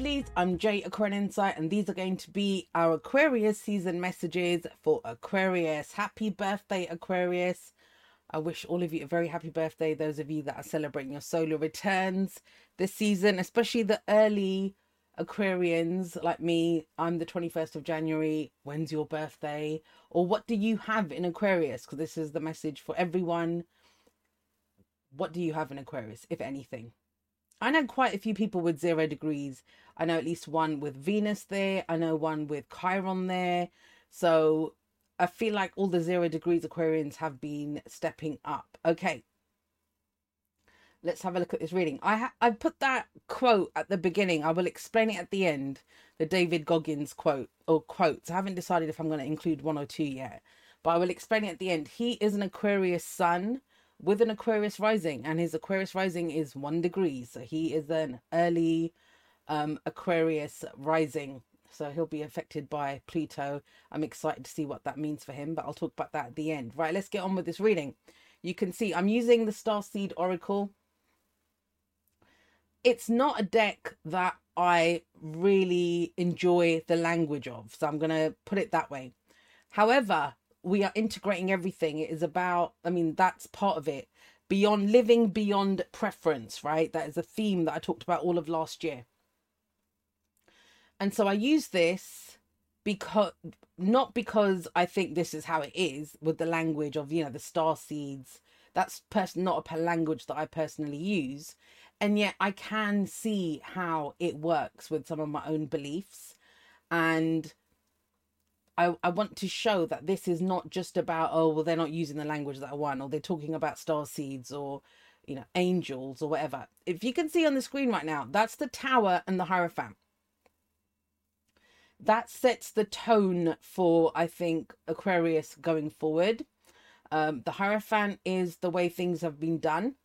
Lovelies. I'm Jay Aquarian Insight, and these are going to be our Aquarius season messages for Aquarius. Happy birthday, Aquarius. I wish all of you a very happy birthday, those of you that are celebrating your solar returns this season, especially the early Aquarians like me. I'm the 21st of January. When's your birthday? Or what do you have in Aquarius? Because this is the message for everyone. What do you have in Aquarius, if anything? I know quite a few people with zero degrees. I know at least one with Venus there. I know one with Chiron there. So I feel like all the zero degrees Aquarians have been stepping up. Okay. Let's have a look at this reading. I ha- I put that quote at the beginning. I will explain it at the end. The David Goggins quote or quotes. I haven't decided if I'm going to include one or two yet, but I will explain it at the end. He is an Aquarius sun with an Aquarius rising, and his Aquarius rising is one degree. So he is an early um, Aquarius rising. So he'll be affected by Pluto. I'm excited to see what that means for him, but I'll talk about that at the end. Right, let's get on with this reading. You can see I'm using the Star Seed Oracle. It's not a deck that I really enjoy the language of, so I'm going to put it that way. However, we are integrating everything. It is about, I mean, that's part of it. Beyond living beyond preference, right? That is a theme that I talked about all of last year. And so I use this because not because I think this is how it is with the language of, you know, the star seeds. That's pers- not a language that I personally use. And yet I can see how it works with some of my own beliefs. And I, I want to show that this is not just about oh well they're not using the language that I want or they're talking about star seeds or you know angels or whatever. If you can see on the screen right now, that's the tower and the hierophant. That sets the tone for I think Aquarius going forward. Um, the hierophant is the way things have been done.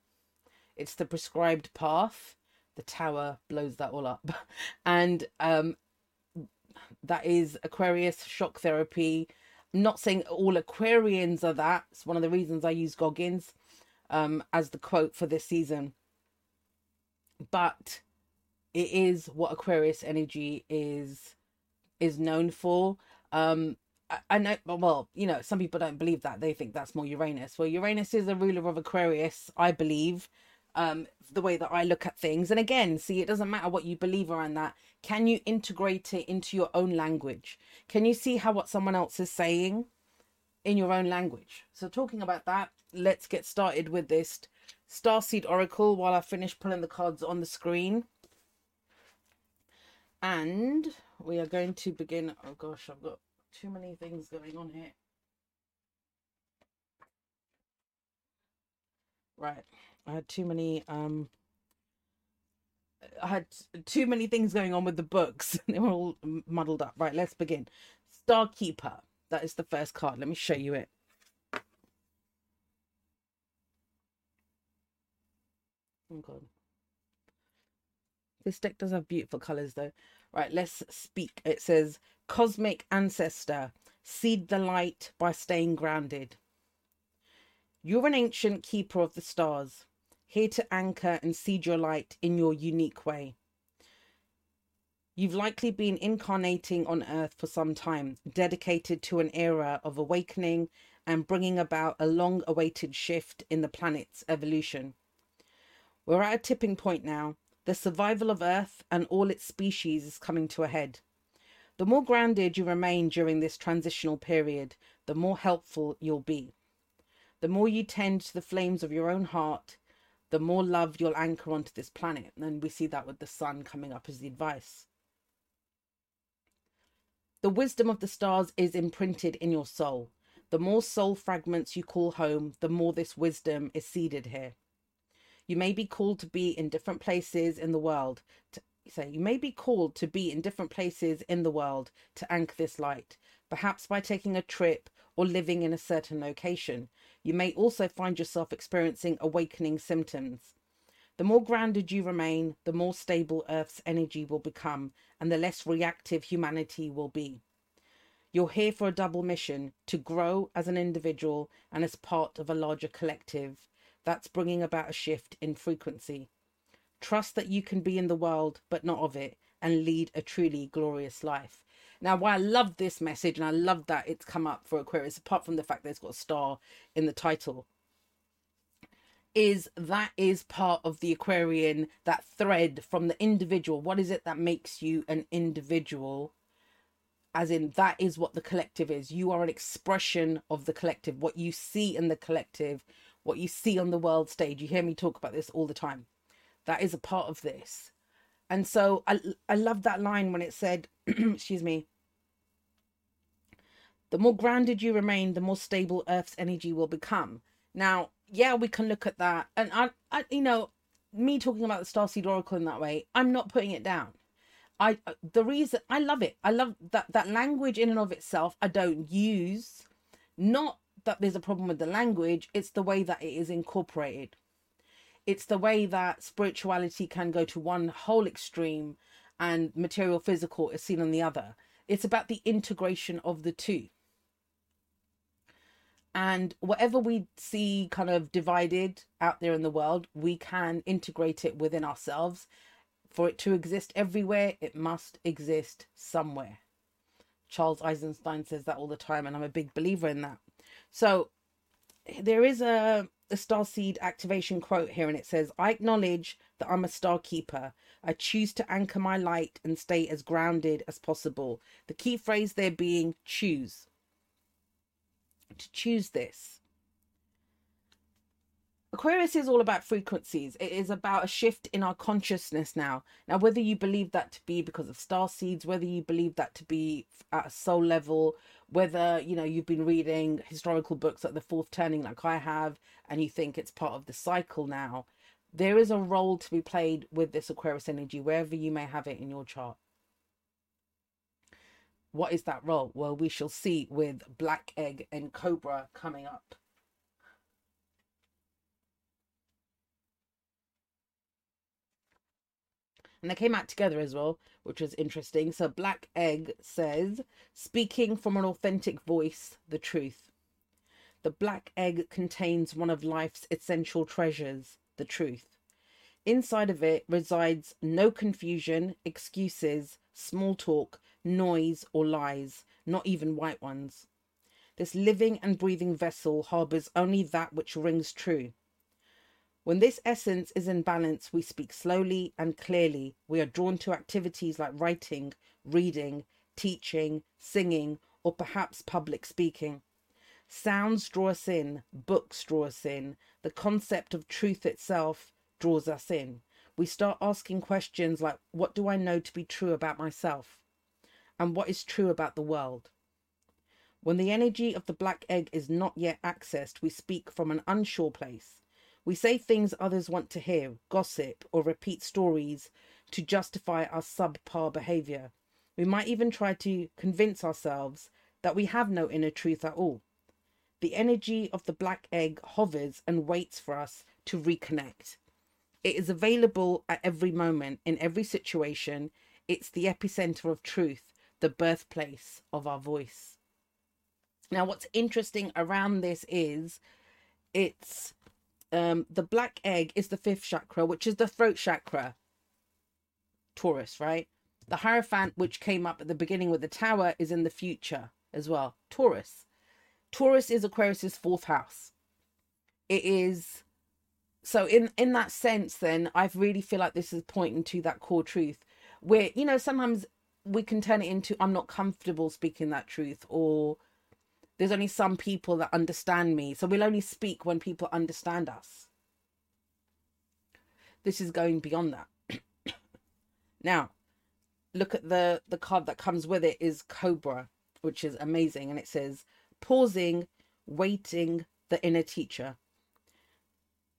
It's the prescribed path. The tower blows that all up, and um, that is Aquarius shock therapy. I'm not saying all Aquarians are that. It's one of the reasons I use Goggins um, as the quote for this season. But it is what Aquarius energy is is known for. Um, I, I know, well, you know, some people don't believe that. They think that's more Uranus. Well, Uranus is a ruler of Aquarius, I believe um, the way that I look at things. And again, see, it doesn't matter what you believe around that. Can you integrate it into your own language? Can you see how what someone else is saying in your own language? So, talking about that, let's get started with this Starseed Oracle while I finish pulling the cards on the screen. And we are going to begin. Oh gosh, I've got too many things going on here. Right. I had too many um I had too many things going on with the books. they were all muddled up. Right, let's begin. Star Keeper. That is the first card. Let me show you it. Oh god. This deck does have beautiful colors though. Right, let's speak. It says Cosmic Ancestor. Seed the light by staying grounded. You're an ancient keeper of the stars here to anchor and seed your light in your unique way. You've likely been incarnating on Earth for some time, dedicated to an era of awakening and bringing about a long awaited shift in the planet's evolution. We're at a tipping point now. The survival of Earth and all its species is coming to a head. The more grounded you remain during this transitional period, the more helpful you'll be. The more you tend to the flames of your own heart the more love you'll anchor onto this planet. And we see that with the sun coming up as the advice. The wisdom of the stars is imprinted in your soul. The more soul fragments you call home, the more this wisdom is seeded here. You may be called to be in different places in the world. To, so you may be called to be in different places in the world to anchor this light, perhaps by taking a trip or living in a certain location. You may also find yourself experiencing awakening symptoms. The more grounded you remain, the more stable Earth's energy will become, and the less reactive humanity will be. You're here for a double mission to grow as an individual and as part of a larger collective. That's bringing about a shift in frequency. Trust that you can be in the world, but not of it, and lead a truly glorious life. Now, why I love this message and I love that it's come up for Aquarius, apart from the fact that it's got a star in the title, is that is part of the Aquarian, that thread from the individual. What is it that makes you an individual? As in, that is what the collective is. You are an expression of the collective, what you see in the collective, what you see on the world stage. You hear me talk about this all the time. That is a part of this. And so I, I love that line when it said, excuse me, the more grounded you remain, the more stable Earth's energy will become. Now, yeah, we can look at that. And I, I you know, me talking about the Starseed Oracle in that way, I'm not putting it down. I uh, the reason I love it, I love that that language in and of itself. I don't use, not that there's a problem with the language. It's the way that it is incorporated. It's the way that spirituality can go to one whole extreme, and material physical is seen on the other. It's about the integration of the two. And whatever we see kind of divided out there in the world we can integrate it within ourselves. For it to exist everywhere it must exist somewhere. Charles eisenstein says that all the time and i'm a big believer in that. So there is a, a star seed activation quote here and it says i acknowledge that i'm a star keeper i choose to anchor my light and stay as grounded as possible the key phrase there being choose to choose this. Aquarius is all about frequencies. It is about a shift in our consciousness now. Now, whether you believe that to be because of star seeds, whether you believe that to be at a soul level, whether you know you've been reading historical books like The Fourth Turning, like I have, and you think it's part of the cycle now, there is a role to be played with this Aquarius energy, wherever you may have it in your chart. What is that role? Well, we shall see with Black Egg and Cobra coming up. And they came out together as well, which was interesting. So Black Egg says, speaking from an authentic voice, the truth. The black egg contains one of life's essential treasures, the truth. Inside of it resides no confusion, excuses, small talk, noise, or lies, not even white ones. This living and breathing vessel harbours only that which rings true. When this essence is in balance, we speak slowly and clearly. We are drawn to activities like writing, reading, teaching, singing, or perhaps public speaking. Sounds draw us in, books draw us in, the concept of truth itself draws us in. We start asking questions like, What do I know to be true about myself? and what is true about the world. When the energy of the black egg is not yet accessed, we speak from an unsure place. We say things others want to hear, gossip, or repeat stories to justify our subpar behavior. We might even try to convince ourselves that we have no inner truth at all. The energy of the black egg hovers and waits for us to reconnect. It is available at every moment, in every situation. It's the epicenter of truth the birthplace of our voice. Now, what's interesting around this is it's um, the black egg is the fifth chakra, which is the throat chakra, Taurus, right? The Hierophant, which came up at the beginning with the tower, is in the future as well, Taurus. Taurus is Aquarius's fourth house. It is so in in that sense then i really feel like this is pointing to that core truth where you know sometimes we can turn it into I'm not comfortable speaking that truth or there's only some people that understand me. So we'll only speak when people understand us. This is going beyond that. now, look at the the card that comes with it is Cobra, which is amazing and it says pausing, waiting, the inner teacher.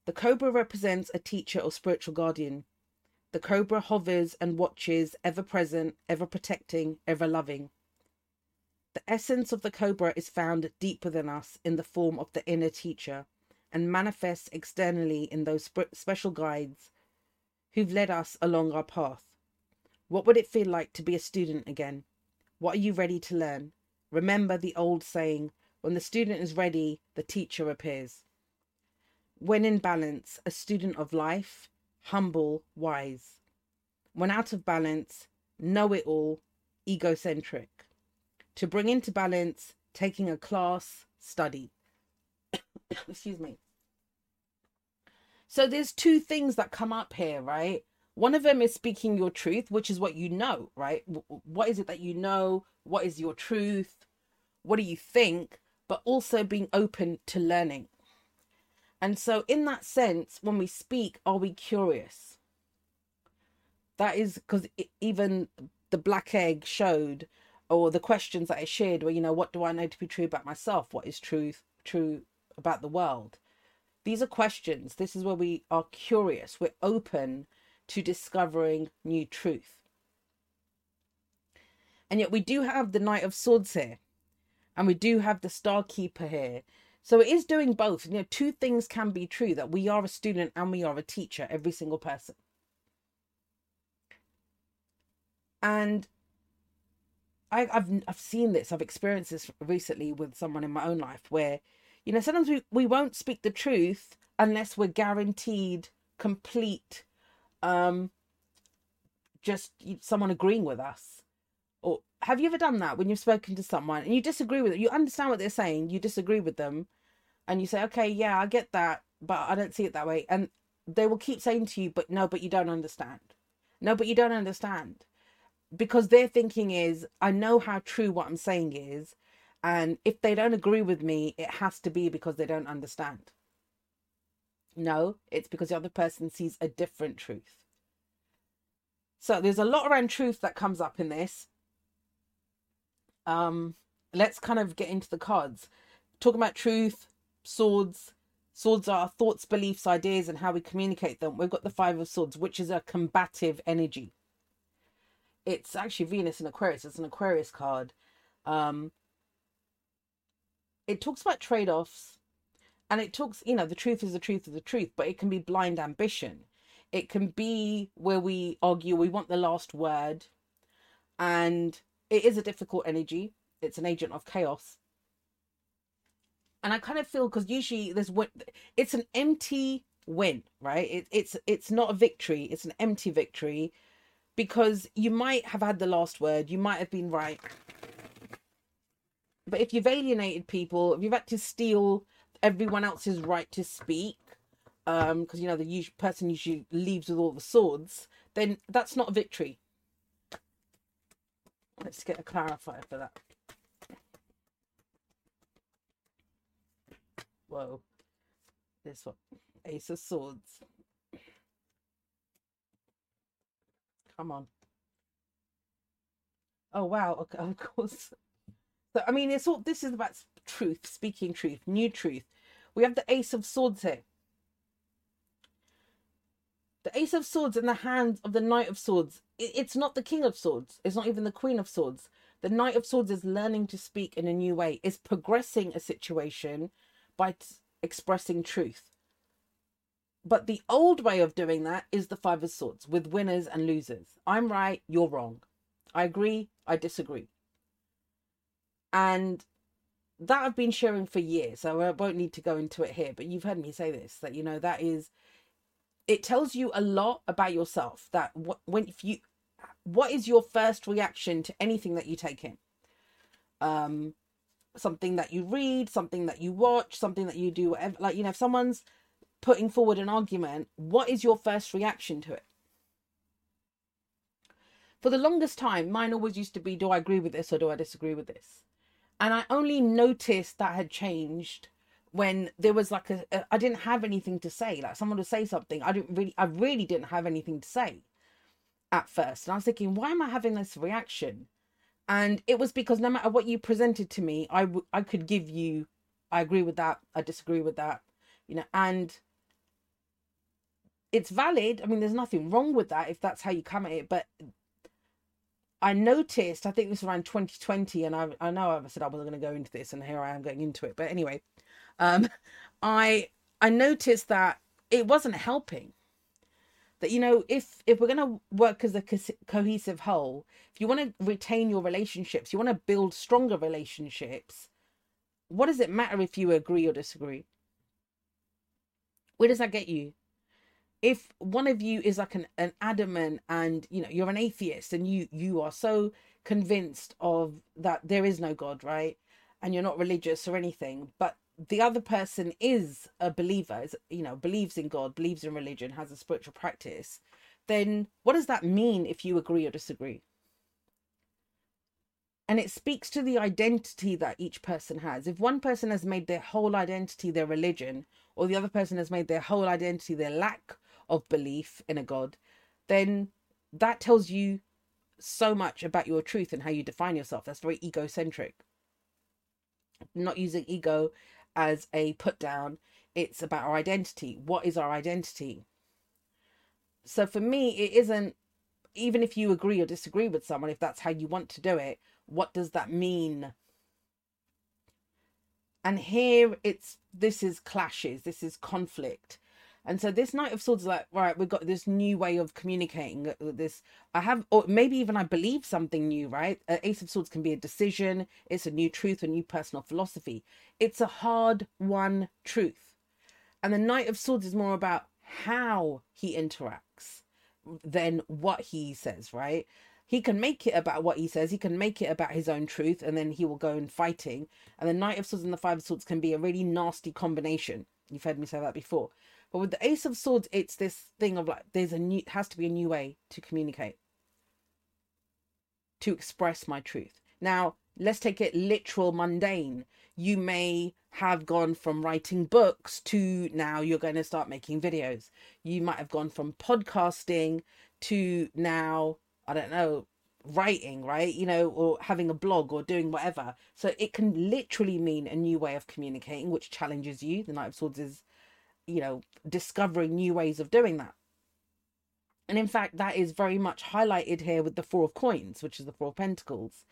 The cobra represents a teacher or spiritual guardian the cobra hovers and watches, ever present, ever protecting, ever loving. The essence of the cobra is found deep within us in the form of the inner teacher and manifests externally in those special guides who've led us along our path. What would it feel like to be a student again? What are you ready to learn? Remember the old saying when the student is ready, the teacher appears. When in balance, a student of life, humble, wise. When out of balance, know it all, egocentric. To bring into balance, taking a class, study. Excuse me. So there's two things that come up here, right? One of them is speaking your truth, which is what you know, right? What is it that you know? What is your truth? What do you think? But also being open to learning. And so, in that sense, when we speak, are we curious? That is because even the black egg showed, or the questions that I shared were, you know, what do I know to be true about myself? What is truth true about the world? These are questions. This is where we are curious. We're open to discovering new truth. And yet we do have the Knight of Swords here. And we do have the Star Keeper here. So it is doing both. You know, two things can be true that we are a student and we are a teacher, every single person. And I, have I've seen this, I've experienced this recently with someone in my own life where, you know, sometimes we, we won't speak the truth unless we're guaranteed complete um just someone agreeing with us. Or have you ever done that when you've spoken to someone and you disagree with it you understand what they're saying you disagree with them and you say okay yeah i get that but i don't see it that way and they will keep saying to you but no but you don't understand. No but you don't understand because their thinking is i know how true what i'm saying is and if they don't agree with me it has to be because they don't understand no, it's because the other person sees a different truth. So there's a lot around truth that comes up in this. Um, let's kind of get into the cards. Talking about truth, swords. Swords are thoughts, beliefs, ideas, and how we communicate them. We've got the Five of Swords, which is a combative energy. It's actually Venus in Aquarius. It's an Aquarius card. Um, it talks about trade offs and it talks you know the truth is the truth of the truth but it can be blind ambition. It can be where we argue we want the last word and it is a difficult energy. It's an agent of chaos. And i kind of feel because usually there's what it's an empty win right? It, it's it's not a victory. It's an empty victory because you might have had the last word you might have been right. But if you've alienated people if you've had to steal everyone else's right to speak um because you know the usual person usually leaves with all the swords then that's not a victory. Let's get a clarifier for that. Whoa. This one. Ace of swords come on oh wow okay of course so i mean it's all this is about truth speaking truth new truth we have the Ace of Swords here. The Ace of Swords in the hands of the Knight of Swords. It's not the King of Swords. It's not even the Queen of Swords. The Knight of Swords is learning to speak in a new way, is progressing a situation by t- expressing truth. But the old way of doing that is the Five of Swords with winners and losers. I'm right, you're wrong. I agree, I disagree. And that I've been sharing for years, so I won't need to go into it here, but you've heard me say this that you know that is it tells you a lot about yourself that what when if you what is your first reaction to anything that you take in um something that you read something that you watch something that you do whatever like you know if someone's putting forward an argument what is your first reaction to it for the longest time mine always used to be do i agree with this or do i disagree with this and I only noticed that had changed when there was like a, a I didn't have anything to say. Like someone would say something, I didn't really, I really didn't have anything to say at first, and I was thinking, why am I having this reaction? And it was because no matter what you presented to me, I, w- I could give you, I agree with that, I disagree with that, you know, and it's valid. I mean, there's nothing wrong with that if that's how you come at it, but I noticed, I think this was around 2020, and I I know I said I wasn't going to go into this, and here I am going into it. But anyway, um, I I noticed that it wasn't helping. That you know, if if we're going to work as a co- cohesive whole, if you want to retain your relationships, you want to build stronger relationships. What does it matter if you agree or disagree? Where does that get you? If one of you is like an, an adamant and you know you're an atheist and you you are so convinced of that there is no god right? And you're not religious or anything but the other person is a believer is you know believes in god believes in religion has a spiritual practice then what does that mean if you agree or disagree? And it speaks to the identity that each person has. If one person has made their whole identity their religion or the other person has made their whole identity their lack of belief in a god then that tells you so much about your truth and how you define yourself. That's very egocentric. Not using ego as a put down. It's about our identity. What is our identity? So for me it isn't even if you agree or disagree with someone if that's how you want to do it what does that mean? And here it's this is clashes this is conflict and so this Knight of Swords is like, right, we've got this new way of communicating. Uh, uh, this I have, or maybe even I believe something new, right? Ace of Swords can be a decision. It's a new truth, a new personal philosophy. It's a hard won truth. And the Knight of Swords is more about how he interacts than what he says, right? He can make it about what he says. He can make it about his own truth, and then he will go in fighting. And the Knight of Swords and the Five of Swords can be a really nasty combination. You've heard me say that before. But with the Ace of Swords, it's this thing of like there's a new has to be a new way to communicate, to express my truth. Now, let's take it literal mundane. You may have gone from writing books to now you're going to start making videos. You might have gone from podcasting to now, I don't know, writing, right? You know, or having a blog or doing whatever. So it can literally mean a new way of communicating, which challenges you. The Knight of Swords is you know, discovering new ways of doing that. And in fact, that is very much highlighted here with the Four of Coins, which is the Four of Pentacles.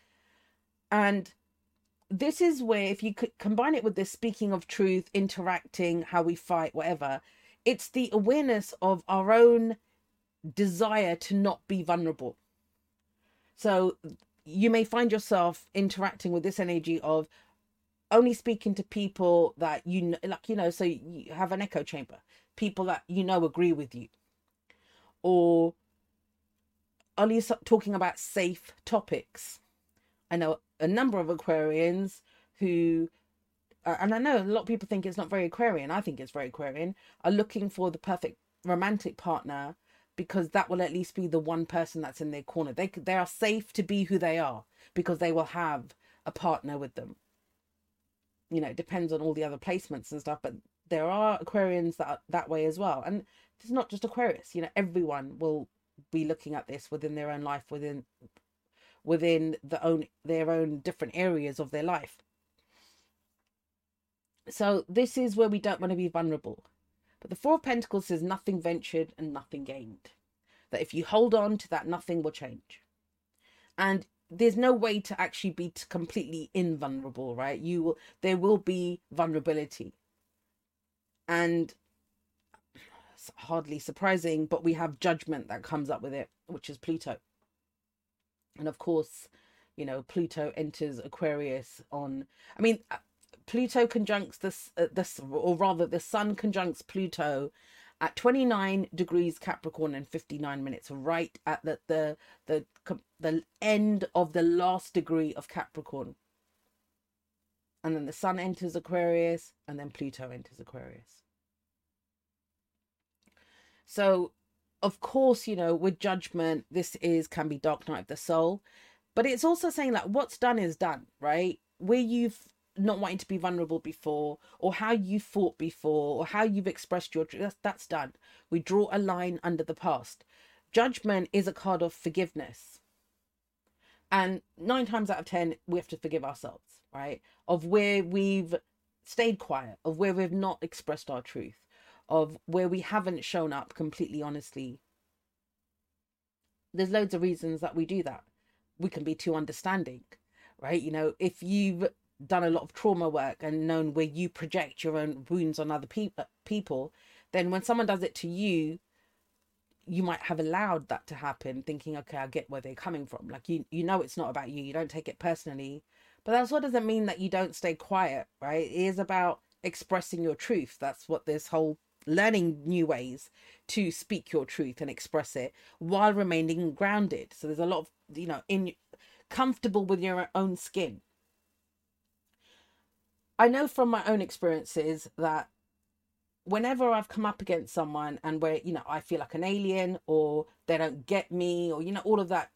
And this is where, if you could combine it with this speaking of truth, interacting, how we fight, whatever, it's the awareness of our own desire to not be vulnerable. So you may find yourself interacting with this energy of, only speaking to people that you know, like you know so you have an echo chamber people that you know agree with you. Or only talking about safe topics. I know a number of aquarians who uh, and i know a lot of people think it's not very aquarian i think it's very aquarian are looking for the perfect romantic partner because that will at least be the one person that's in their corner. They they are safe to be who they are because they will have a partner with them you know, depends on all the other placements and stuff, but there are Aquarians that are that way as well. And it's not just Aquarius, you know, everyone will be looking at this within their own life, within within the own their own different areas of their life. So this is where we don't want to be vulnerable. But the Four of Pentacles says nothing ventured and nothing gained. That if you hold on to that, nothing will change. And there's no way to actually be completely invulnerable right? You will there will be vulnerability. And it's hardly surprising but we have judgment that comes up with it which is pluto. And of course you know pluto enters aquarius on i mean uh, pluto conjuncts this uh, this or rather the sun conjuncts pluto at 29 degrees Capricorn and 59 minutes, right at the the the the end of the last degree of Capricorn. And then the Sun enters Aquarius, and then Pluto enters Aquarius. So, of course, you know, with judgment, this is can be dark night of the soul, but it's also saying that what's done is done, right? Where you've not wanting to be vulnerable before or how you fought before or how you've expressed your that's, that's done. We draw a line under the past. Judgment is a card of forgiveness. And nine times out of ten we have to forgive ourselves right? Of where we've stayed quiet of where we've not expressed our truth of where we haven't shown up completely honestly. There's loads of reasons that we do that. We can be too understanding right? You know if you've done a lot of trauma work and known where you project your own wounds on other pe- people, then when someone does it to you, you might have allowed that to happen, thinking, okay, I get where they're coming from. Like you, you know, it's not about you. You don't take it personally, but that's what doesn't mean that you don't stay quiet, right? It is about expressing your truth. That's what this whole learning new ways to speak your truth and express it while remaining grounded. So there's a lot of, you know, in comfortable with your own skin. I know from my own experiences that whenever I've come up against someone and where, you know, I feel like an alien or they don't get me or, you know, all of that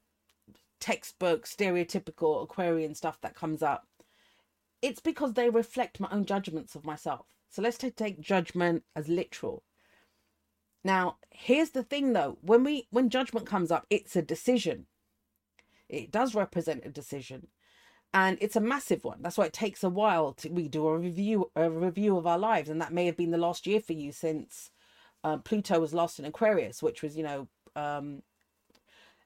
textbook, stereotypical Aquarian stuff that comes up, it's because they reflect my own judgments of myself. So let's take judgment as literal. Now, here's the thing though, when we when judgment comes up, it's a decision. It does represent a decision. And it's a massive one. That's why it takes a while to we do a review a review of our lives. And that may have been the last year for you since uh, Pluto was lost in Aquarius, which was, you know, um,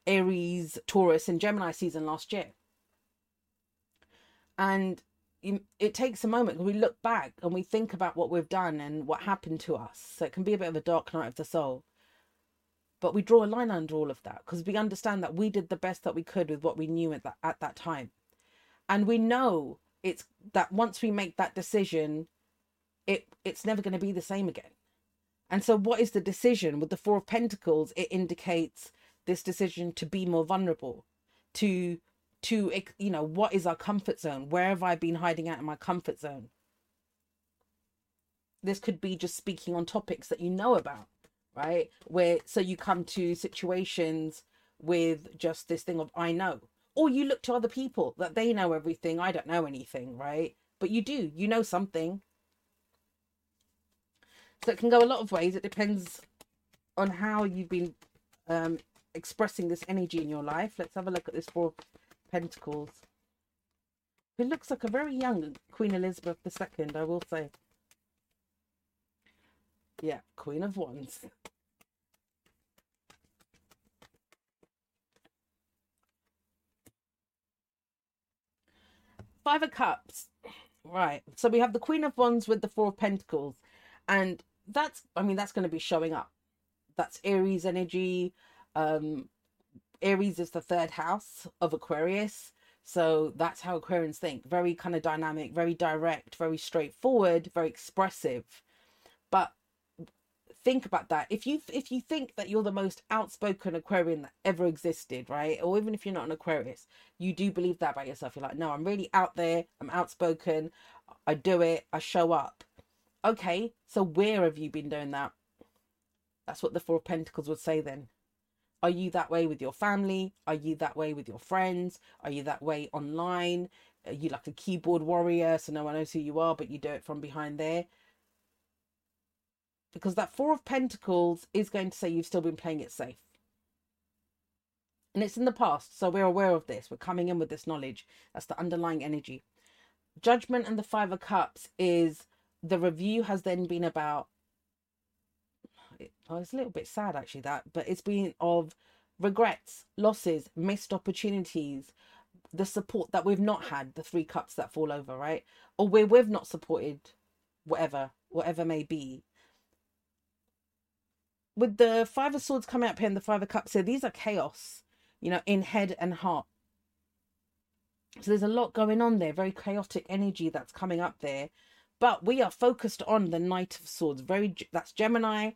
Aries, Taurus, and Gemini season last year. And it takes a moment we look back and we think about what we've done and what happened to us. So it can be a bit of a dark night of the soul. But we draw a line under all of that because we understand that we did the best that we could with what we knew at that at that time. And we know it's that once we make that decision, it it's never going to be the same again. And so what is the decision? With the four of pentacles, it indicates this decision to be more vulnerable, to to you know what is our comfort zone where have i been hiding out in my comfort zone this could be just speaking on topics that you know about right where so you come to situations with just this thing of i know or you look to other people that they know everything i don't know anything right but you do you know something so it can go a lot of ways it depends on how you've been um expressing this energy in your life let's have a look at this for Pentacles. Who looks like a very young Queen Elizabeth II, I will say. Yeah, Queen of Wands. Five of Cups. Right. So we have the Queen of Wands with the Four of Pentacles. And that's, I mean, that's going to be showing up. That's Aries energy. Um, Aries is the third house of Aquarius. So that's how Aquarians think. Very kind of dynamic, very direct, very straightforward, very expressive. But think about that. If you if you think that you're the most outspoken Aquarian that ever existed, right? Or even if you're not an Aquarius, you do believe that about yourself. You're like, no, I'm really out there. I'm outspoken. I do it. I show up. Okay, so where have you been doing that? That's what the Four of Pentacles would say then. Are you that way with your family? Are you that way with your friends? Are you that way online? Are you like a keyboard warrior so no one knows who you are, but you do it from behind there? Because that Four of Pentacles is going to say you've still been playing it safe. And it's in the past, so we're aware of this. We're coming in with this knowledge. That's the underlying energy. Judgment and the Five of Cups is the review has then been about it, oh, it's a little bit sad actually that, but it's been of regrets, losses, missed opportunities, the support that we've not had, the three cups that fall over, right? Or where we've not supported whatever, whatever may be. With the five of swords coming up here and the five of cups here, these are chaos, you know, in head and heart. So there's a lot going on there, very chaotic energy that's coming up there. But we are focused on the Knight of Swords. Very that's Gemini,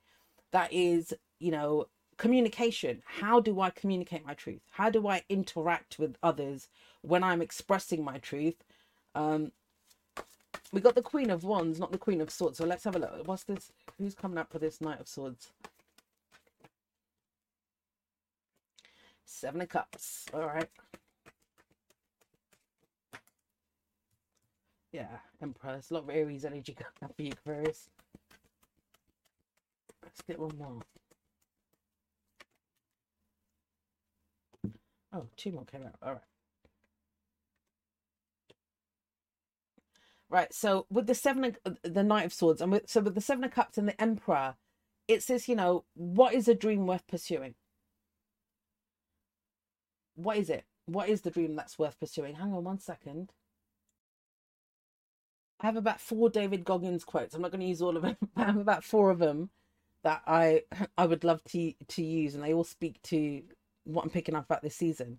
that is, you know, communication. How do I communicate my truth? How do I interact with others when I'm expressing my truth? Um, we got the Queen of Wands, not the Queen of Swords. So let's have a look. What's this? Who's coming up for this Knight of Swords? Seven of Cups. All right. Yeah, Empress. A lot of Aries energy coming up for you, Aquarius. Let's get one more. Oh, two more came out. All right. Right, so with the seven, of, the Knight of Swords, and with, so with the Seven of Cups and the Emperor, it says, you know, what is a dream worth pursuing? What is it? What is the dream that's worth pursuing? Hang on one second. I have about four David Goggins quotes. I'm not going to use all of them. I have about four of them that I I would love to to use, and they all speak to what I'm picking up about this season.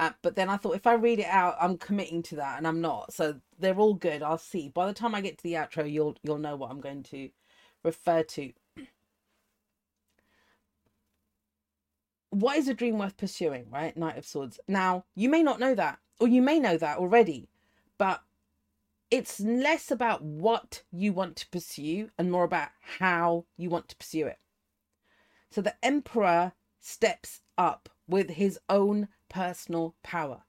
Uh, but then I thought if I read it out, I'm committing to that, and I'm not. So they're all good. I'll see. By the time I get to the outro, you'll you'll know what I'm going to refer to. What is a dream worth pursuing, right? Knight of Swords. Now, you may not know that, or you may know that already, but it's less about what you want to pursue and more about how you want to pursue it. So the emperor steps up with his own personal power.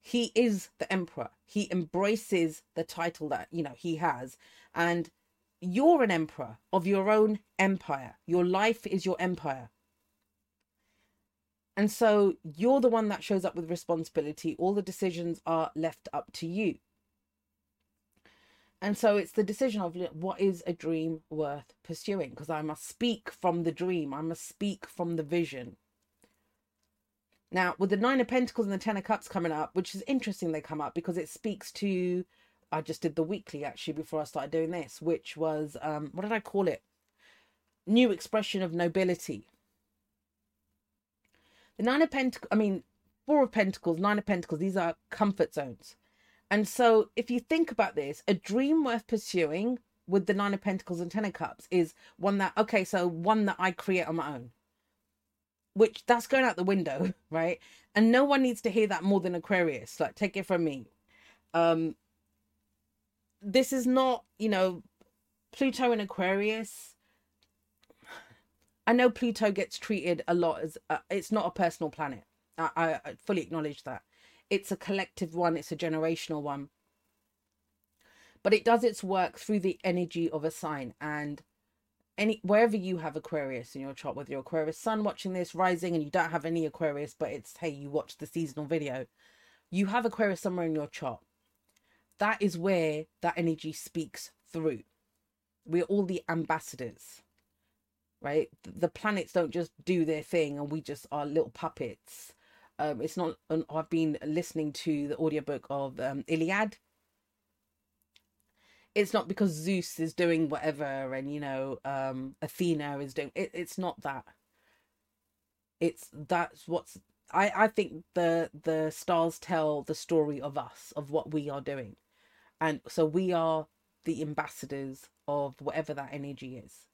He is the emperor. He embraces the title that, you know, he has and you're an emperor of your own empire. Your life is your empire. And so you're the one that shows up with responsibility. All the decisions are left up to you. And so it's the decision of what is a dream worth pursuing? Because I must speak from the dream, I must speak from the vision. Now, with the Nine of Pentacles and the Ten of Cups coming up, which is interesting they come up because it speaks to, I just did the weekly actually before I started doing this, which was, um, what did I call it? New expression of nobility. The Nine of Pentacles, I mean, Four of Pentacles, Nine of Pentacles, these are comfort zones. And so, if you think about this, a dream worth pursuing with the Nine of Pentacles and Ten of Cups is one that, okay, so one that I create on my own, which that's going out the window, right? And no one needs to hear that more than Aquarius. Like, take it from me. Um, this is not, you know, Pluto and Aquarius. I know Pluto gets treated a lot as uh, it's not a personal planet. I, I, fully acknowledge that it's a collective one, it's a generational one. But it does its work through the energy of a sign. And any wherever you have Aquarius in your chart, whether your Aquarius sun watching this, rising, and you don't have any Aquarius, but it's hey, you watch the seasonal video, you have Aquarius somewhere in your chart. That is where that energy speaks through. We're all the ambassadors, right? The planets don't just do their thing and we just are little puppets um, it's not. I've been listening to the audiobook of um, Iliad. It's not because Zeus is doing whatever and you know um, Athena is doing. It, it's not that. It's that's what's. I I think the the stars tell the story of us of what we are doing, and so we are the ambassadors of whatever that energy is.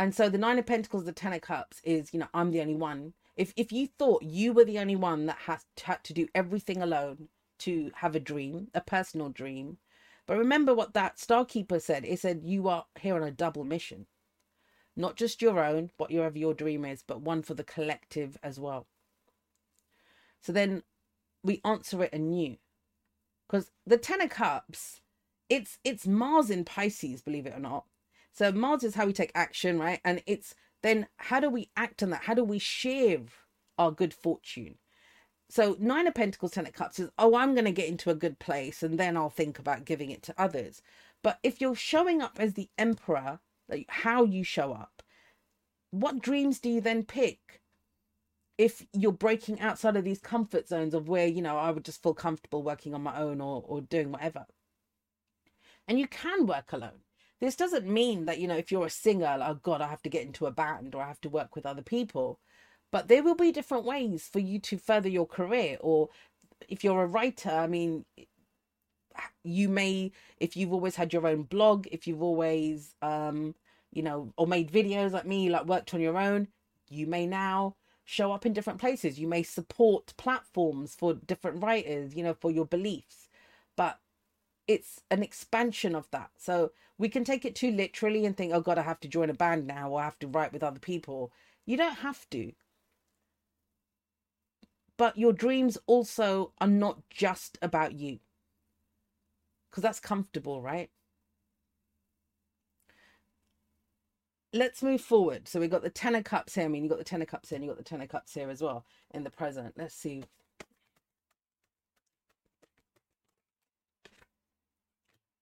And so the Nine of Pentacles, the Ten of Cups is, you know, I'm the only one if if you thought you were the only one that has had to do everything alone to have a dream, a personal dream, but remember what that Starkeeper said. It said you are here on a double mission, not just your own, whatever your dream is, but one for the collective as well. So then we answer it anew, because the Ten of Cups, it's it's Mars in Pisces, believe it or not. So Mars is how we take action, right? And it's then how do we act on that? How do we share our good fortune? So nine of pentacles, ten of cups is, oh, I'm going to get into a good place and then I'll think about giving it to others. But if you're showing up as the emperor, like how you show up, what dreams do you then pick? If you're breaking outside of these comfort zones of where, you know, I would just feel comfortable working on my own or, or doing whatever. And you can work alone. This doesn't mean that, you know, if you're a singer, oh God, I have to get into a band or I have to work with other people. But there will be different ways for you to further your career. Or if you're a writer, I mean, you may, if you've always had your own blog, if you've always, um, you know, or made videos like me, like worked on your own, you may now show up in different places. You may support platforms for different writers, you know, for your beliefs. But it's an expansion of that. So we can take it too literally and think, oh God, I have to join a band now or I have to write with other people. You don't have to. But your dreams also are not just about you. Because that's comfortable, right? Let's move forward. So we've got the Ten of Cups here. I mean, you've got the Ten of Cups here and you've got the Ten of Cups here as well in the present. Let's see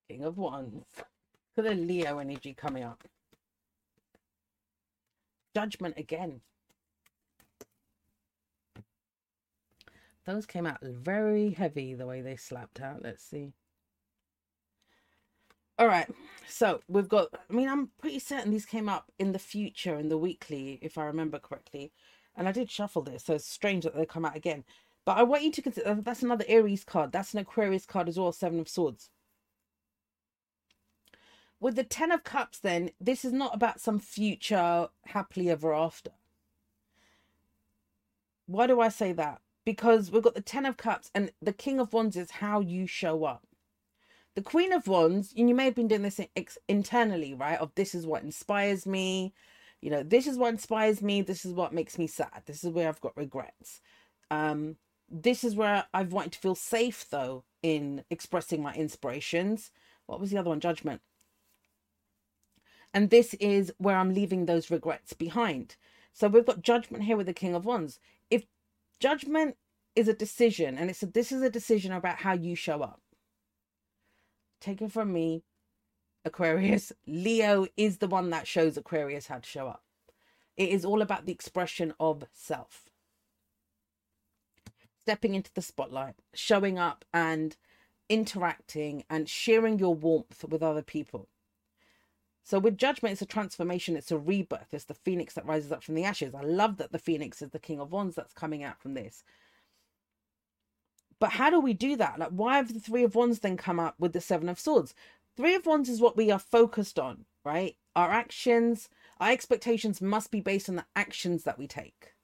King of Wands. Look at the Leo energy coming up. Judgment again. Those came out very heavy the way they slapped out. Let's see. All right. So we've got, I mean, I'm pretty certain these came up in the future in the weekly, if I remember correctly. And I did shuffle this, so it's strange that they come out again. But I want you to consider that's another Aries card. That's an Aquarius card as well, Seven of Swords with the Ten of Cups, then, this is not about some future happily ever after. Why do I say that? Because we've got the Ten of Cups and the King of Wands is how you show up. The Queen of Wands, and you may have been doing this internally, right? Of this is what inspires me. You know, this is what inspires me. This is what makes me sad. This is where I've got regrets. Um, this is where I've wanted to feel safe, though, in expressing my inspirations. What was the other one? Judgment. And this is where I'm leaving those regrets behind. So we've got judgment here with the King of Wands. If judgment is a decision, and it's a, this is a decision about how you show up take it from me, Aquarius, Leo is the one that shows Aquarius how to show up. It is all about the expression of self. Stepping into the spotlight, showing up and interacting and sharing your warmth with other people. So with judgment, it's a transformation, it's a rebirth, it's the phoenix that rises up from the ashes. I love that the phoenix is the king of wands that's coming out from this. But how do we do that? Like, why have the Three of Wands then come up with the Seven of Swords? Three of Wands is what we are focused on, right? Our actions, our expectations must be based on the actions that we take.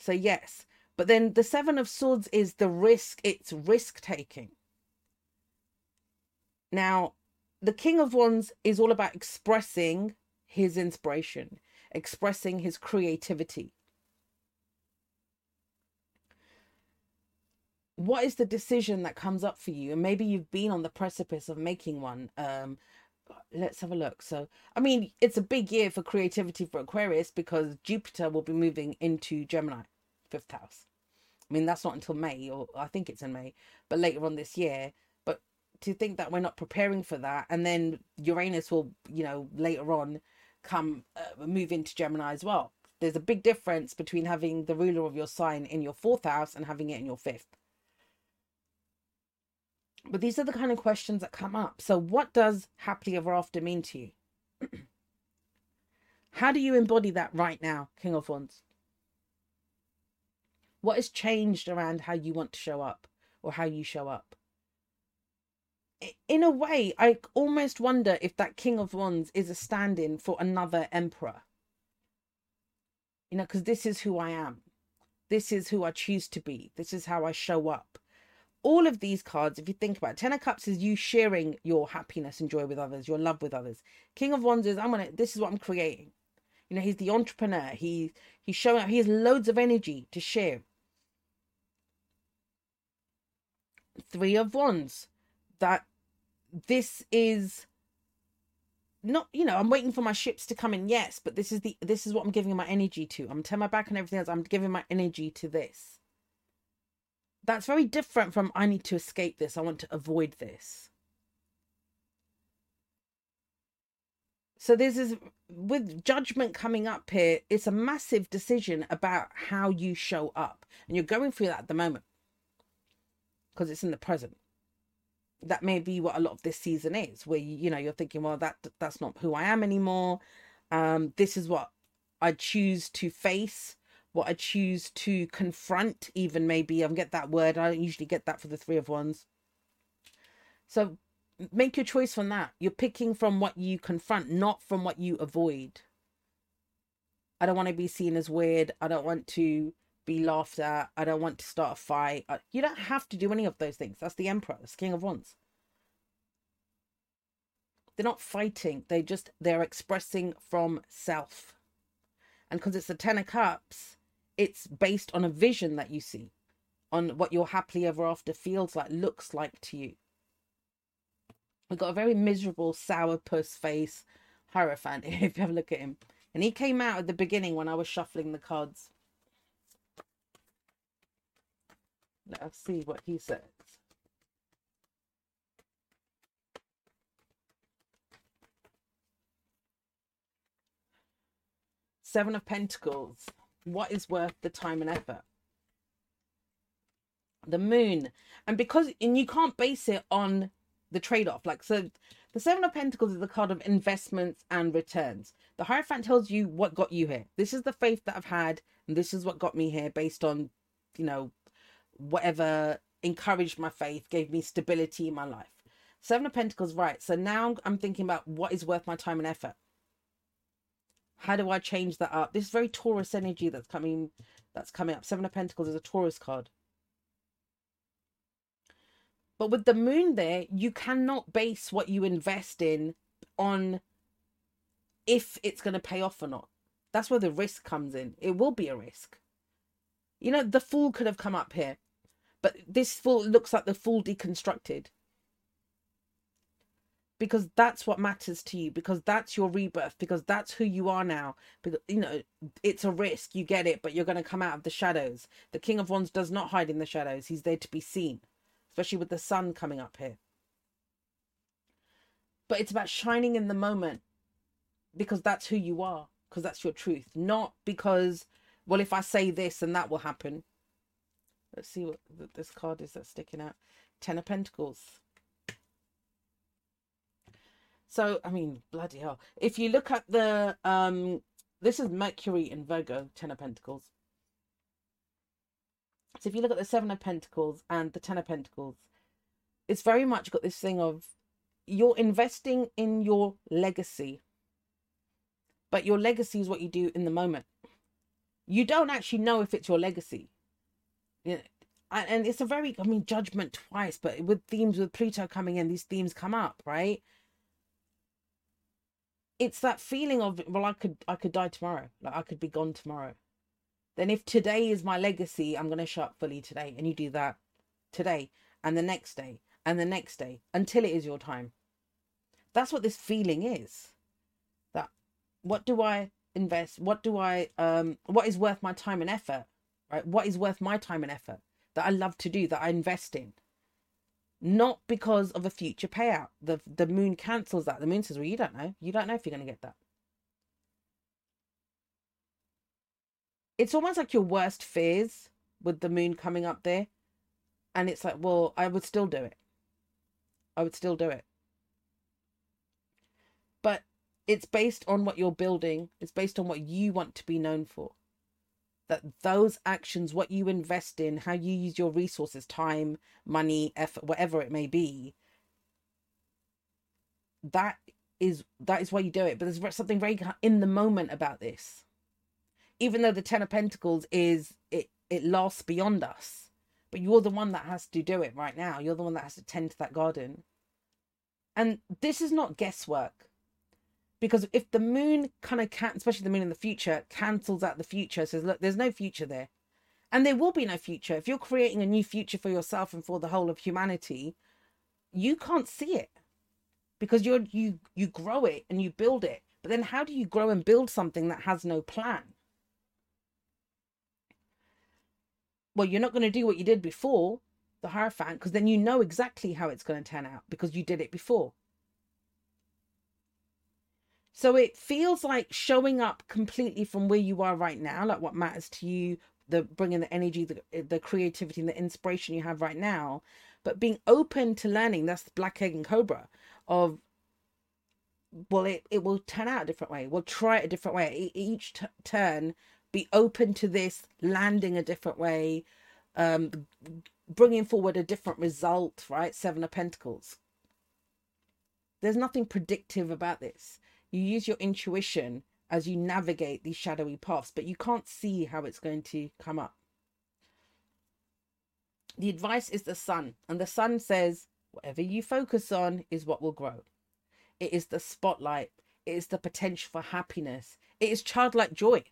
So, yes. But then the Seven of Swords is the risk, it's risk taking. Now, the King of Wands is all about expressing his inspiration, expressing his creativity. what is the decision that comes up for you? And maybe you've been on the precipice of making one um let's have a look. So i mean it's a big year for creativity for aquarius because jupiter will be moving into gemini fifth house. I mean that's not until may or i think it's in may but later on this year to think that we're not preparing for that and then uranus will you know later on come uh, move into gemini as well there's a big difference between having the ruler of your sign in your fourth house and having it in your fifth but these are the kind of questions that come up. So, what does happily ever after mean to you? How do you embody that right now, King of Wands? What has changed around how you want to show up or how you show up? In a way, I almost wonder if that King of Wands is a stand in for another emperor. You know, because this is who I am. This is who I choose to be. This is how I show up all of these cards, if you think about it, Ten of Cups is you sharing your happiness and joy with others, your love with others. King of Wands is I'm gonna this is what I'm creating. You know, he's the entrepreneur. He he's showing up, he has loads of energy to share. Three of Wands. That this is not you know i'm waiting for my ships to come in yes but this is the this is what i'm giving my energy to i'm turning my back on everything else i'm giving my energy to this that's very different from I need to escape this, I want to avoid this. So this is with judgment coming up here, it's a massive decision about how you show up. And you're going through that at the moment. Because it's in the present. That may be what a lot of this season is, where you, know you're thinking, well, that that's not who I am anymore. Um, this is what I choose to face what I choose to confront, even maybe. I get that word. I don't usually get that for the three of wands. So make your choice from that. You're picking from what you confront, not from what you avoid. I don't want to be seen as weird. I don't want to be laughed at. I don't want to start a fight. You don't have to do any of those things. That's the Emperor, that's King of Wands. They're not fighting. They just they're expressing from self. And because it's the Ten of Cups, it's based on a vision that you see, on what your happily ever after feels like, looks like to you. We've got a very miserable, sourpuss face Hierophant, if you have a look at him. And he came out at the beginning when I was shuffling the cards. Let us see what he says. Seven of Pentacles. What is worth the time and effort? The moon. And because and you can't base it on the trade-off. Like so the seven of pentacles is the card of investments and returns. The hierophant tells you what got you here. This is the faith that i've had and this is what got me here based on you know whatever encouraged my faith gave me stability in my life seven of pentacles right so now i'm thinking about what is worth my time and effort how do I change that up? This is very Taurus energy that's coming, that's coming up. Seven of Pentacles is a Taurus card. But with the moon there, you cannot base what you invest in on if it's going to pay off or not. That's where the risk comes in. It will be a risk. You know, the fool could have come up here, but this full looks like the fool deconstructed. Because that's what matters to you, because that's your rebirth, because that's who you are now. Because, you know, it's a risk, you get it, but you're going to come out of the shadows. The King of Wands does not hide in the shadows, he's there to be seen, especially with the sun coming up here. But it's about shining in the moment because that's who you are, because that's your truth, not because well, if I say this and that will happen. Let's see what this card is that's sticking out. Ten of Pentacles. So, I mean, bloody hell. If you look at the, um, this is Mercury in Virgo, Ten of Pentacles. So if you look at the Seven of Pentacles and the Ten of Pentacles, it's very much got this thing of you're investing in your legacy. But your legacy is what you do in the moment you don't actually know if it's your legacy. Yeah, and it's a very, I mean, judgment twice, but with themes with Pluto coming in, these themes come up, right? It's that feeling of, well, I could, I could die tomorrow, like I could be gone tomorrow. Then if today is my legacy, I'm gonna show up fully today, and you do that today, and the next day, and the next day, until it is your time. That's what this feeling is. That what do I invest what do i um what is worth my time and effort right? What is worth my time and effort that i love to do that i invest in? Not because of a future payout. The the moon cancels that. The moon says well you don't know. You don't know if you're going to get that. It's almost like your worst fears with the moon coming up there and it's like well i would still do it. I would still do it. But it's based on what you're building. It's based on what you want to be known for that those actions what you invest in how you use your resources time money effort whatever it may be that is that is why you do it. But there's something very in the moment about this. Even though the ten of pentacles is it it lasts beyond us but you're the one that has to do it right now. You're the one that has to tend to that garden. And this is not guesswork because if the moon kind of can especially the moon in the future cancels out the future says look there's no future there. And there will be no future. If you're creating a new future for yourself and for the whole of humanity you can't see it because you're you you grow it and you build it. But then how do you grow and build something that has no plan? Well you're not going to do what you did before the hierophant because then you know exactly how it's going to turn out because you did it before so it feels like showing up completely from where you are right now, like what matters to you, the bringing the energy, the, the creativity, and the inspiration you have right now, but being open to learning. That's the black egg and cobra of well, it, it will turn out a different way. We'll try it a different way. Each t- turn, be open to this, landing a different way, um, bringing forward a different result, right? Seven of Pentacles. There's nothing predictive about this you use your intuition as you navigate these shadowy paths, but you can't see how it's going to come up. The advice is the sun, and the sun says, whatever you focus on is what will grow. It is the spotlight, it is the potential for happiness, it is childlike joy.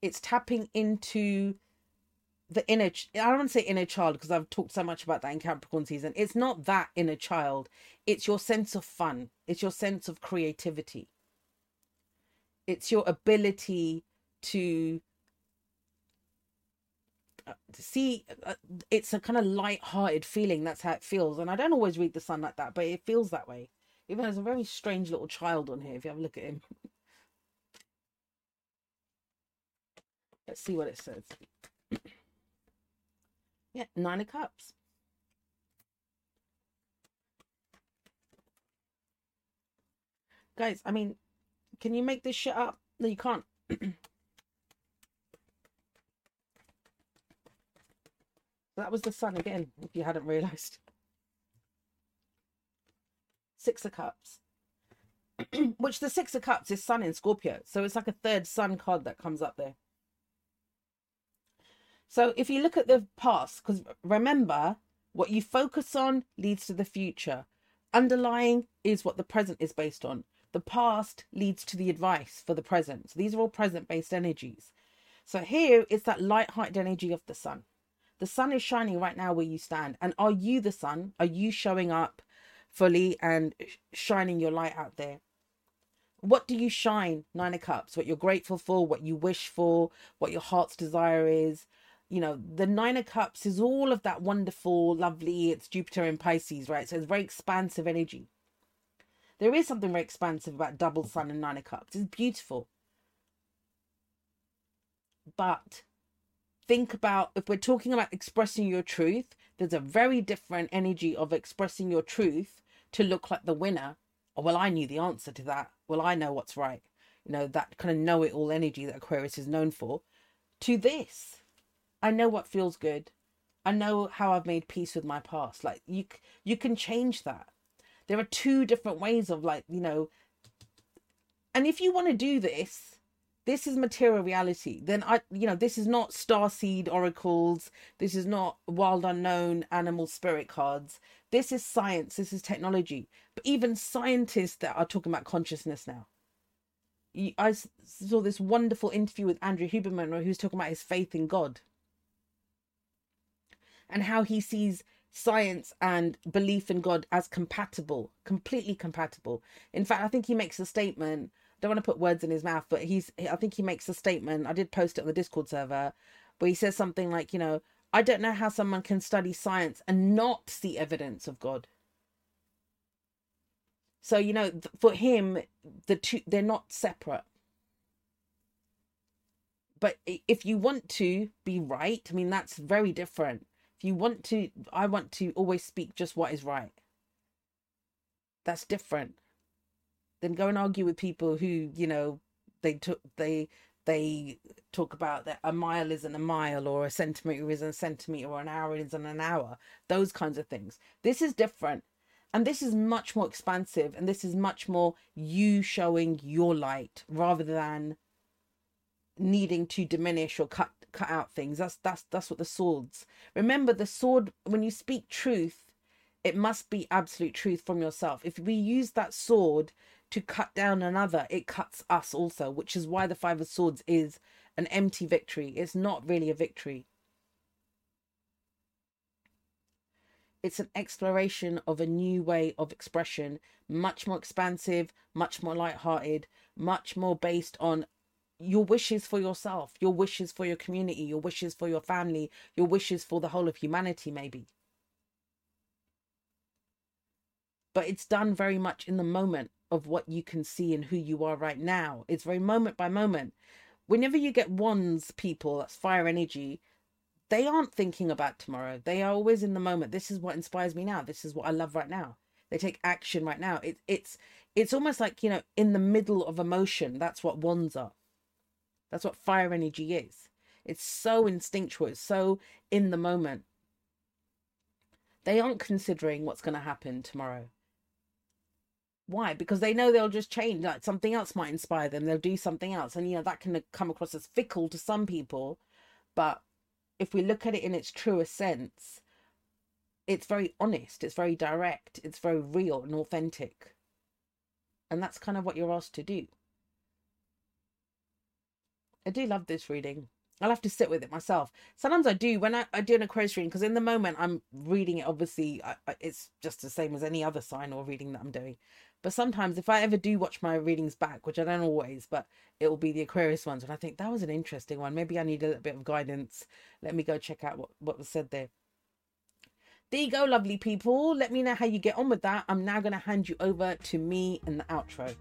It's tapping into the inner i don't want to say inner child because i've talked so much about that in capricorn season. It's not that inner child. It's your sense of fun. It's your sense of creativity. It's your ability to uh, see uh, it's a kind of light-hearted feeling. That's how it feels. And i don't always read the sun like that but it feels that way. Even there's a very strange little child on here if you have a look at him. Let's see what it says yeah, nine of cups. Guys, I mean, can you make this shit up? No, you can't. that was the sun again, if you hadn't realized. Six of Cups. Which the Six of Cups is Sun in Scorpio. So it's like a third Sun card that comes up there. So if you look at the past, because remember, what you focus on leads to the future. Underlying is what the present is based on. The past leads to the advice for the present. So these are all present based energies. So here is that light hearted energy of the sun. The sun is shining right now where you stand. And are you the sun? Are you showing up fully and shining your light out there? What do you shine? Nine of Cups. What you're grateful for, what you wish for, what your heart's desire is. You know, the Nine of Cups is all of that wonderful, lovely. It's Jupiter in Pisces, right? So it's very expansive energy. There is something very expansive about double sun and Nine of Cups. It's beautiful. But think about if we're talking about expressing your truth, there's a very different energy of expressing your truth to look like the winner. Oh, well, I knew the answer to that. Well, I know what's right. You know, that kind of know it all energy that Aquarius is known for. To this, I know what feels good. I know how I've made peace with my past. Like you, you can change that. There are two different ways of like, you know, and if you want to do this, this is material reality then i you know this is not star seed oracles this is not wild unknown animal spirit cards this is science this is technology but even scientists that are talking about consciousness now i saw this wonderful interview with andrew huberman was talking about his faith in god and how he sees science and belief in god as compatible completely compatible in fact i think he makes a statement I don't want to put words in his mouth, but he's I think he makes a statement. I did post it on the Discord server where he says something like, you know, I don't know how someone can study science and not see evidence of God. So, you know, for him, the two they're not separate. But if you want to be right, I mean that's very different. You want to I want to always speak just what is right. That's different then go and argue with people who you know they took they they talk about that a mile isn't a mile or a centimeter isn't a centimeter or an hour isn't an hour those kinds of things this is different and this is much more expansive and this is much more you showing your light rather than needing to diminish or cut cut out things that's that's that's what the swords remember the sword when you speak truth it must be absolute truth from yourself if we use that sword to cut down another, it cuts us also, which is why the Five of Swords is an empty victory. It's not really a victory. It's an exploration of a new way of expression, much more expansive, much more light-hearted, much more based on your wishes for yourself, your wishes for your community, your wishes for your family, your wishes for the whole of humanity, maybe. But it's done very much in the moment of what you can see and who you are right now. It's very moment by moment. Whenever you get wands people, that's fire energy, they aren't thinking about tomorrow. They are always in the moment. This is what inspires me now. This is what I love right now. They take action right now. It, it's it's almost like, you know, in the middle of emotion. That's what wands are. That's what fire energy is. It's so instinctual. It's so in the moment. They aren't considering what's going to happen tomorrow. Why? Because they know they'll just change. Like something else might inspire them. They'll do something else, and you know that can come across as fickle to some people. But if we look at it in its truest sense, it's very honest. It's very direct. It's very real and authentic. And that's kind of what you're asked to do. I do love this reading. I'll have to sit with it myself. Sometimes I do when I, I do an Aquarius reading because in the moment I'm reading it. Obviously, I, I, it's just the same as any other sign or reading that I'm doing. But sometimes if I ever do watch my readings back, which I don't always, but it will be the Aquarius ones, and I think that was an interesting one. Maybe I need a little bit of guidance. Let me go check out what, what was said there. There you go, lovely people. Let me know how you get on with that. I'm now going to hand you over to me in the outro.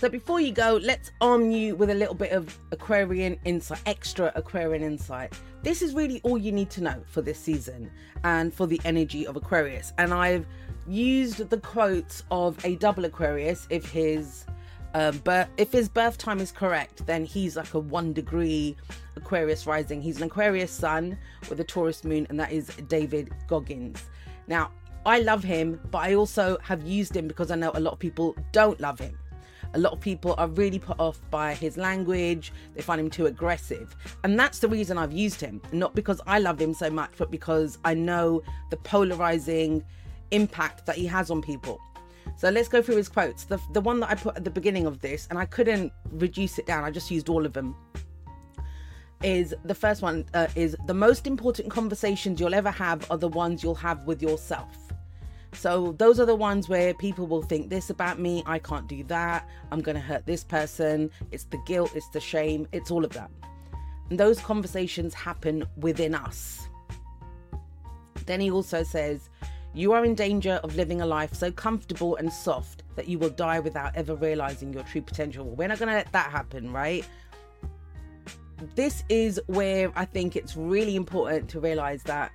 So before you go, let's arm you with a little bit of Aquarian insight, extra Aquarian insight. This is really all you need to know for this season and for the energy of Aquarius. And I've used the quotes of a double Aquarius if his um, but if his birth time is correct, then he's like a one degree Aquarius rising. He's an Aquarius sun with a Taurus moon, and that is David Goggins. Now, I love him, but I also have used him because I know a lot of people don't love him. A lot of people are really put off by his language, they find him too aggressive. And that's the reason I've used him. Not because I love him so much, but because I know the polarizing impact that he has on people. So let's go through his quotes. The, the one that I put at the beginning of this, and I couldn't reduce it down, I just used all of them. Is the first one uh, is the most important conversations you'll ever have are the ones you'll have with yourself. So those are the ones where people will think this about me, I can't do that, I'm going to hurt this person, it's the guilt, it's the shame, it's all of that. And those conversations happen within us. Then he also says, You are in danger of living a life so comfortable and soft that you will die without ever realizing your true potential. We're not going to let that happen, right? This is where I think it's really important to realize that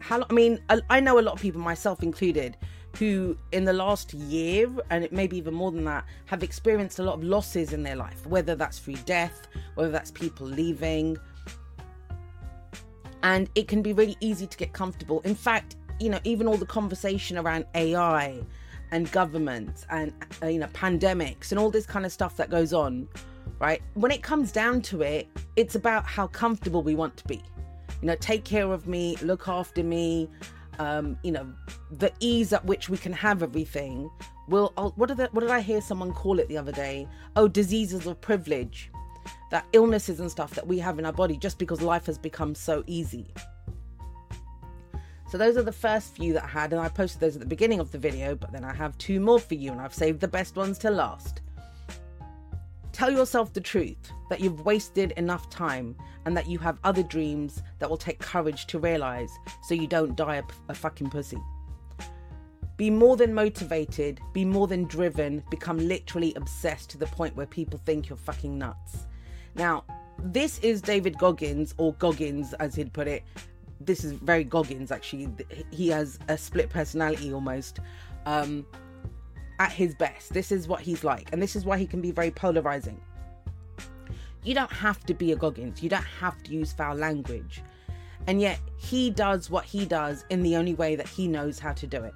how I mean, I, know a lot of people, myself included, who in the last year and maybe even more than that have experienced a lot of losses in their life whether that's through death whether that's people leaving. And it can be really easy to get comfortable. In fact you know even all the conversation around ai and government and uh, you know pandemics and all this kind of stuff that goes on right? When it comes down to it it's about how comfortable we want to be you know, take care of me, look after me, um, you know, the ease at which we can have everything will, what, did what did I hear someone call it the other day? Oh, diseases of privilege, that illnesses and stuff that we have in our body just because life has become so easy. So those are the first few that I had, and I posted those at the beginning of the video, but then I have two more for you, and I've saved the best ones to last. Tell yourself the truth that you've wasted enough time and that you have other dreams that will take courage to realize so you don't die a, a fucking pussy. Be more than motivated, be more than driven, become literally obsessed to the point where people think you're fucking nuts. Now, this is David Goggins, or Goggins as he'd put it. This is very Goggins actually. He has a split personality almost. Um, at his best. This is what he's like, and this is why he can be very polarizing. You don't have to be a Goggins, you don't have to use foul language. And yet, he does what he does in the only way that he knows how to do it.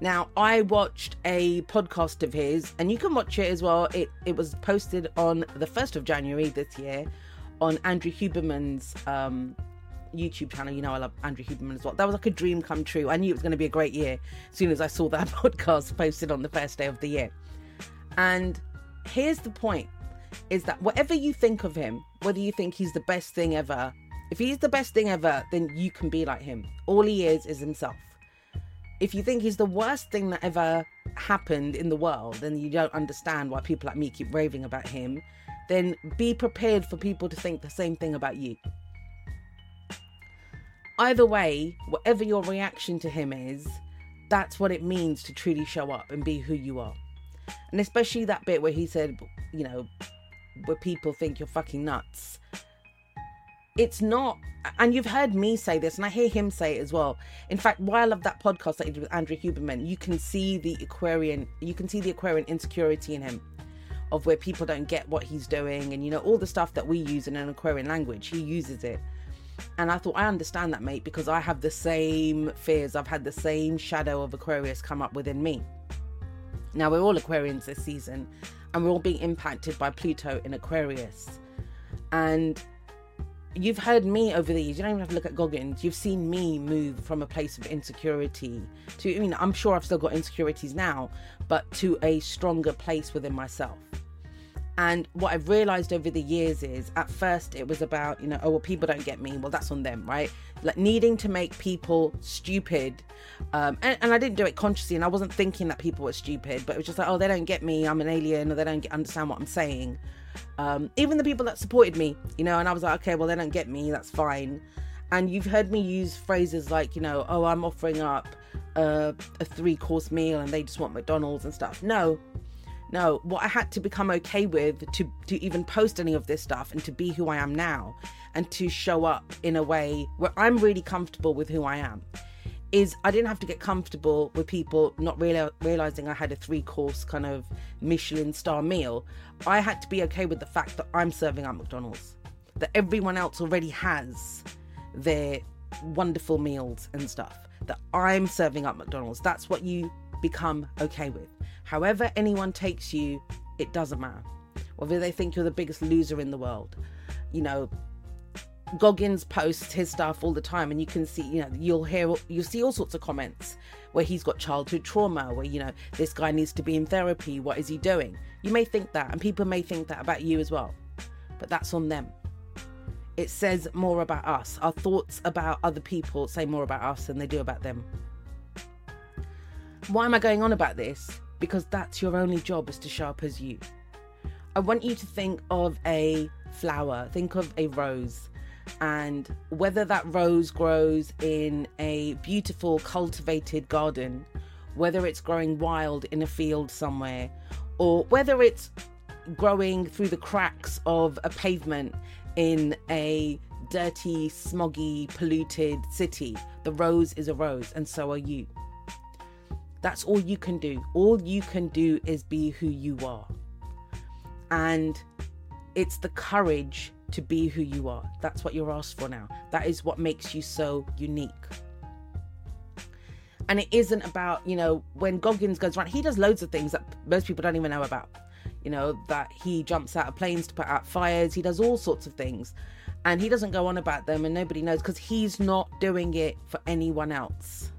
Now, I watched a podcast of his, and you can watch it as well. It, it was posted on the 1st of January this year on Andrew Huberman's um, YouTube channel. You know, I love Andrew Huberman as well. That was like a dream come true. I knew it was going to be a great year as soon as I saw that podcast posted on the first day of the year. And here's the point is that whatever you think of him, whether you think he's the best thing ever, if he's the best thing ever, then you can be like him. All he is is himself. If you think he's the worst thing that ever happened in the world and you don't understand why people like me keep raving about him, then be prepared for people to think the same thing about you either way, whatever your reaction to him is, that's what it means to truly show up and be who you are. And especially that bit where he said, you know, where people think you're fucking nuts. It's not, and you've heard me say this, and I hear him say it as well. In fact, why I love that podcast that he did with Andrew Huberman, you can see the Aquarian, you can see the Aquarian insecurity in him, of where people don't get what he's doing, and you know all the stuff that we use in an Aquarian language, he uses it and I thought, I understand that, mate, because I have the same fears. I've had the same shadow of Aquarius come up within me. Now, we're all Aquarians this season, and we're all being impacted by Pluto in Aquarius. And you've heard me over the years, you don't even have to look at Goggins, you've seen me move from a place of insecurity to, I mean, I'm sure I've still got insecurities now, but to a stronger place within myself. And what I've realized over the years is at first it was about, you know, oh, well, people don't get me. Well, that's on them, right? Like needing to make people stupid. Um, and, and I didn't do it consciously and I wasn't thinking that people were stupid, but it was just like, oh, they don't get me. I'm an alien or they don't get, understand what I'm saying. Um, even the people that supported me, you know, and I was like, okay, well, they don't get me. That's fine. And you've heard me use phrases like, you know, oh, I'm offering up a, a three course meal and they just want McDonald's and stuff. No, no, what I had to become okay with to, to even post any of this stuff and to be who I am now and to show up in a way where I'm really comfortable with who I am is I didn't have to get comfortable with people not really realizing I had a three course kind of Michelin star meal. I had to be okay with the fact that I'm serving at McDonald's, that everyone else already has their wonderful meals and stuff, that I'm serving up McDonald's. That's what you become okay with. However, anyone takes you, it doesn't matter. Whether they think you're the biggest loser in the world, you know, Goggins posts his stuff all the time, and you can see, you know, you'll hear, you'll see all sorts of comments where he's got childhood trauma, where, you know, this guy needs to be in therapy. What is he doing? You may think that, and people may think that about you as well, but that's on them. It says more about us. Our thoughts about other people say more about us than they do about them. Why am I going on about this? Because that's your only job is to show up as you. I want you to think of a flower, think of a rose, and whether that rose grows in a beautiful cultivated garden, whether it's growing wild in a field somewhere, or whether it's growing through the cracks of a pavement in a dirty, smoggy, polluted city, the rose is a rose, and so are you. That's all you can do. All you can do is be who you are. And it's the courage to be who you are. That's what you're asked for now. That is what makes you so unique. And it isn't about, you know, when Goggins goes around, he does loads of things that most people don't even know about. You know, that he jumps out of planes to put out fires, he does all sorts of things. And he doesn't go on about them, and nobody knows because he's not doing it for anyone else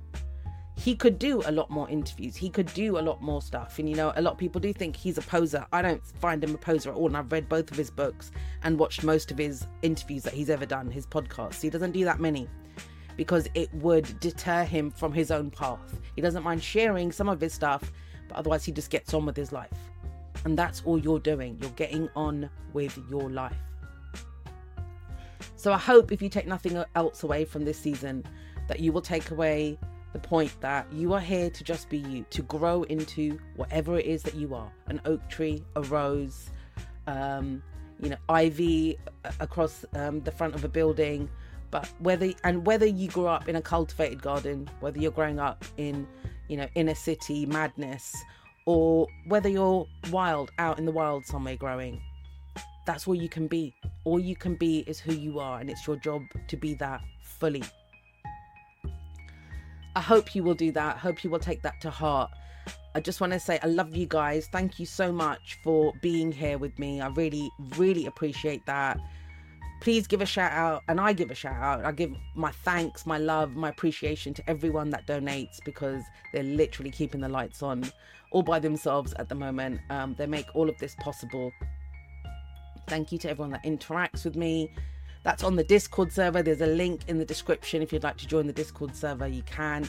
he could do a lot more interviews. He could do a lot more stuff. And you know, a lot of people do think he's a poser. I don't find him a poser at all. And I've read both of his books and watched most of his interviews that he's ever done, his podcasts. He doesn't do that many because it would deter him from his own path. He doesn't mind sharing some of his stuff, but otherwise he just gets on with his life. And that's all you're doing. You're getting on with your life. So I hope if you take nothing else away from this season, that you will take away the point that you are here to just be you, to grow into whatever it is that you are an oak tree, a rose, um, you know, ivy across um, the front of a building. But whether and whether you grew up in a cultivated garden, whether you're growing up in, you know, inner city madness, or whether you're wild out in the wild somewhere growing, that's all you can be. All you can be is who you are, and it's your job to be that fully. I hope you will do that. Hope you will take that to heart. I just want to say I love you guys. Thank you so much for being here with me. I really, really appreciate that. Please give a shout out, and I give a shout out. I give my thanks, my love, my appreciation to everyone that donates because they're literally keeping the lights on all by themselves at the moment. Um, they make all of this possible. Thank you to everyone that interacts with me. That's on the Discord server. There's a link in the description if you'd like to join the Discord server. You can.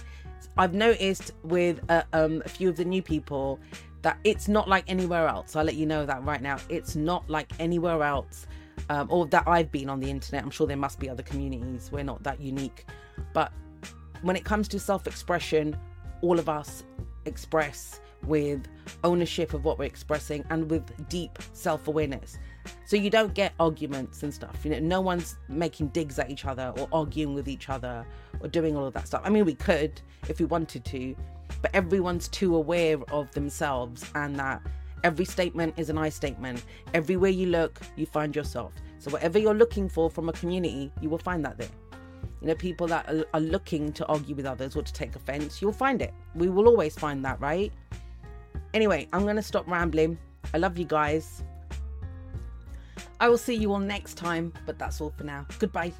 I've noticed with uh, um, a few of the new people that it's not like anywhere else. I'll let you know that right now. It's not like anywhere else. Um, or that I've been on the internet. I'm sure there must be other communities. We're not that unique. But when it comes to self expression, all of us express with ownership of what we're expressing and with deep self awareness. So you don't get arguments and stuff. You know, no one's making digs at each other or arguing with each other or doing all of that stuff. I mean, we could if we wanted to, but everyone's too aware of themselves and that every statement is an I statement. Everywhere you look, you find yourself. So whatever you're looking for from a community, you will find that there. You know, people that are, are looking to argue with others or to take offense, you'll find it. We will always find that, right? Anyway, I'm going to stop rambling. I love you guys. I will see you all next time, but that's all for now. Goodbye.